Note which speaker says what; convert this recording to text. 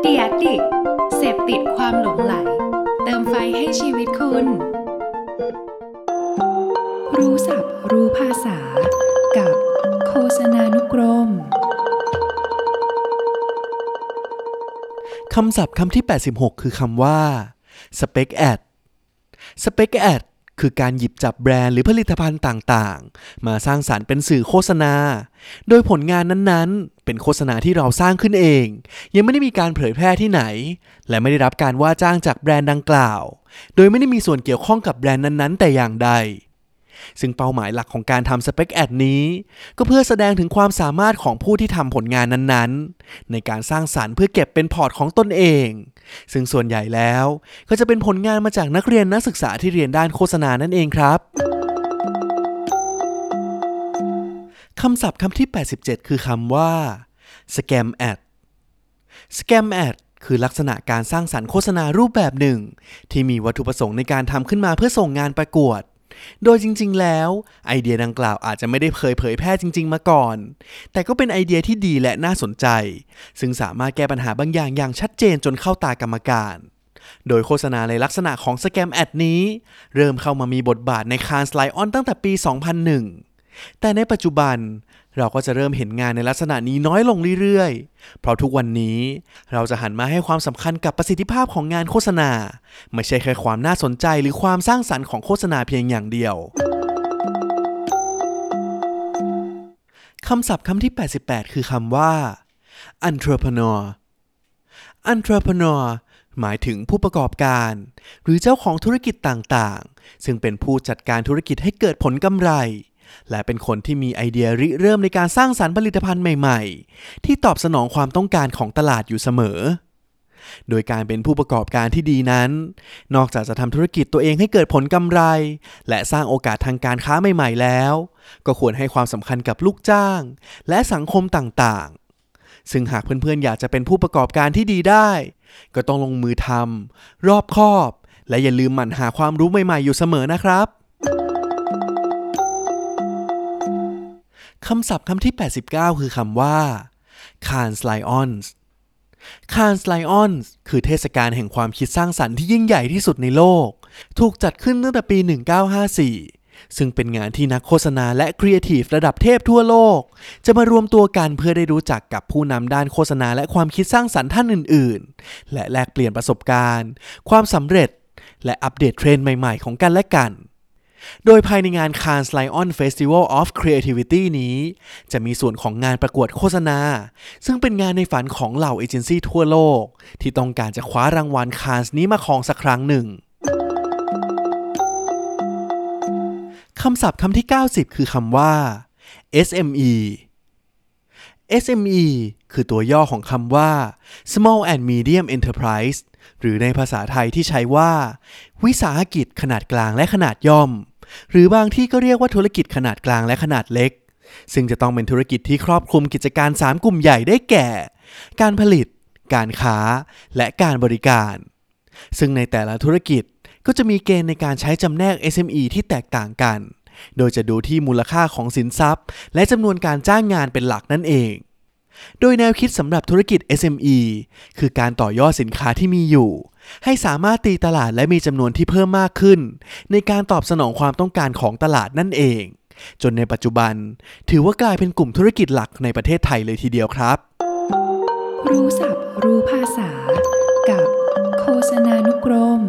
Speaker 1: เดียดิกเสพติดความหลงไหล เติมไฟให้ชีวิตคุณ รู้ศัพท์รู้ภาษา กับโฆษณานุกรม
Speaker 2: คำศัพท์คำที่ 86 คือคำว่า spec ad spec ad คือการหยิบจับแบรนด์หรือผลิตภัณฑ์ต่างๆ มาสร้างสารรค์เป็นสื่อโฆษณา โดยผลงานนั้นๆ เป็นโฆษณาที่เราสร้างขึ้นเอง ยังไม่ได้มีการเผยแพร่ที่ไหน และไม่ได้รับการว่าจ้างจากแบรนด์ดังกล่าว โดยไม่ได้มีส่วนเกี่ยวข้องกับแบรนด์นั้นๆ แต่อย่างใด ซึ่งเป้าหมายหลักของการทำสเปคแอดนี้ ก็เพื่อแสดงถึงความสามารถของผู้ที่ทำผลงานนั้นๆ ในการสร้างสารรค์เพื่อเก็บเป็นพอร์ตของตนเอง ซึ่งส่วนใหญ่แล้วก็จะเป็นผลงานมาจากนักเรียนนักศึกษาที่เรียนด้านโฆษณานั่นเองครับคำศัพท์คำที่ 87 คือคำว่า scam ad scam ad คือลักษณะการสร้างสรรค์โฆษณารูปแบบหนึ่ง ที่มีวัตถุประสงค์ในการทำขึ้นมาเพื่อส่งงานประกวด โดยจริง ๆ แล้ว ไอเดียดังกล่าวอาจจะไม่ได้เคยเผยแพร่จริง ๆ มาก่อน แต่ก็เป็นไอเดียที่ดีและน่าสนใจ ซึ่งสามารถแก้ปัญหาบางอย่างอย่างชัดเจนจนเข้าตากรรมการ โดยโฆษณาในลักษณะของสแกมแอดนี้ เริ่มเข้ามามีบทบาทในคานสไลออนตั้งแต่ปี 2001 แต่ในปัจจุบันเราก็จะเริ่มเห็นงานในลักษณะนี้น้อยลงเรื่อยๆ เพราะทุกวันนี้เราจะหันมาให้ความสำคัญกับประสิทธิภาพของงานโฆษณา ไม่ใช่แค่ความน่าสนใจหรือความสร้างสรรค์ของโฆษณาเพียงอย่างเดียวคำศัพท์คำที่ 88 คือคำว่า entrepreneur entrepreneur หมายถึงผู้ประกอบการ หรือเจ้าของธุรกิจต่างๆ ซึ่งเป็นผู้จัดการธุรกิจให้เกิดผลกำไร และเป็นคนที่มีไอเดียริเริ่มในการสร้างสรรค์ผลิตภัณฑ์ใหม่ๆ ที่ตอบสนองความต้องการของตลาดอยู่เสมอ โดยการเป็นผู้ประกอบการที่ดีนั้น นอกจากจะทำธุรกิจตัวเองให้เกิดผลกำไร และสร้างโอกาสทางการค้าใหม่ๆแล้ว ก็ควรให้ความสำคัญกับลูกจ้าง และสังคมต่างๆซึ่งหากเพื่อนๆ อยากจะเป็นผู้ประกอบการที่ดีได้ ก็ต้องลงมือทำรอบคอบ และอย่าลืมหมั่นหาความรู้ใหม่ๆ อยู่เสมอนะครับ คำศัพท์คำที่ 89 คือคำว่า Cannes Lions Cannes Lions คือเทศกาลแห่งความคิดสร้างสรรค์ที่ยิ่งใหญ่ที่สุดในโลก ถูกจัดขึ้นตั้งแต่ปี 1954 ซึ่งเป็นงานที่นักโฆษณาและครีเอทีฟระดับเทพทั่วโลก จะมารวมตัวกันเพื่อได้รู้จักกับผู้นำด้านโฆษณาและความคิดสร้างสรรค์ท่านอื่น ๆ และแลกเปลี่ยนประสบการณ์ ความสำเร็จ และ update trend ใหม่ ๆ ของกันและกัน โดยภายในงาน Cannes Lion Festival of Creativity นี้ จะมีส่วนของงานประกวดโฆษณา ซึ่งเป็นงานในฝันของเหล่าเอเจนซี่ทั่วโลก ที่ต้องการจะคว้ารางวัลคานส์นี้มาครองสักครั้งหนึ่งคำศัพท์คำที่ 90 คือคำว่า SME SME คือตัวย่อของคำว่า Small and Medium Enterprise หรือในภาษาไทยที่ใช้ว่า วิสาหกิจขนาดกลางและขนาดย่อม หรือบางที่ก็เรียกว่าธุรกิจขนาดกลางและขนาดเล็ก ซึ่งจะต้องเป็นธุรกิจที่ครอบคลุมกิจการ 3 กลุ่มใหญ่ได้แก่ การผลิต การค้า และการบริการ ซึ่งในแต่ละธุรกิจก็จะมีเกณฑ์ในการใช้จำแนก SME ที่แตกต่างกัน โดยจะดูที่มูลค่าของสินทรัพย์ และจำนวนการจ้างงานเป็นหลักนั่นเอง โดยแนวคิดสำหรับธุรกิจ SME คือการต่อยอดสินค้าที่มีอยู่ ให้สามารถตีตลาดและมีจำนวนที่เพิ่มมากขึ้น ในการตอบสนองความต้องการของตลาดนั่นเอง จนในปัจจุบัน ถือว่ากลายเป็นกลุ่มธุรกิจหลักในประเทศไทยเลยทีเดียวครับ
Speaker 1: รู้ศัพท์รู้ภาษา กับโฆษณานุกรม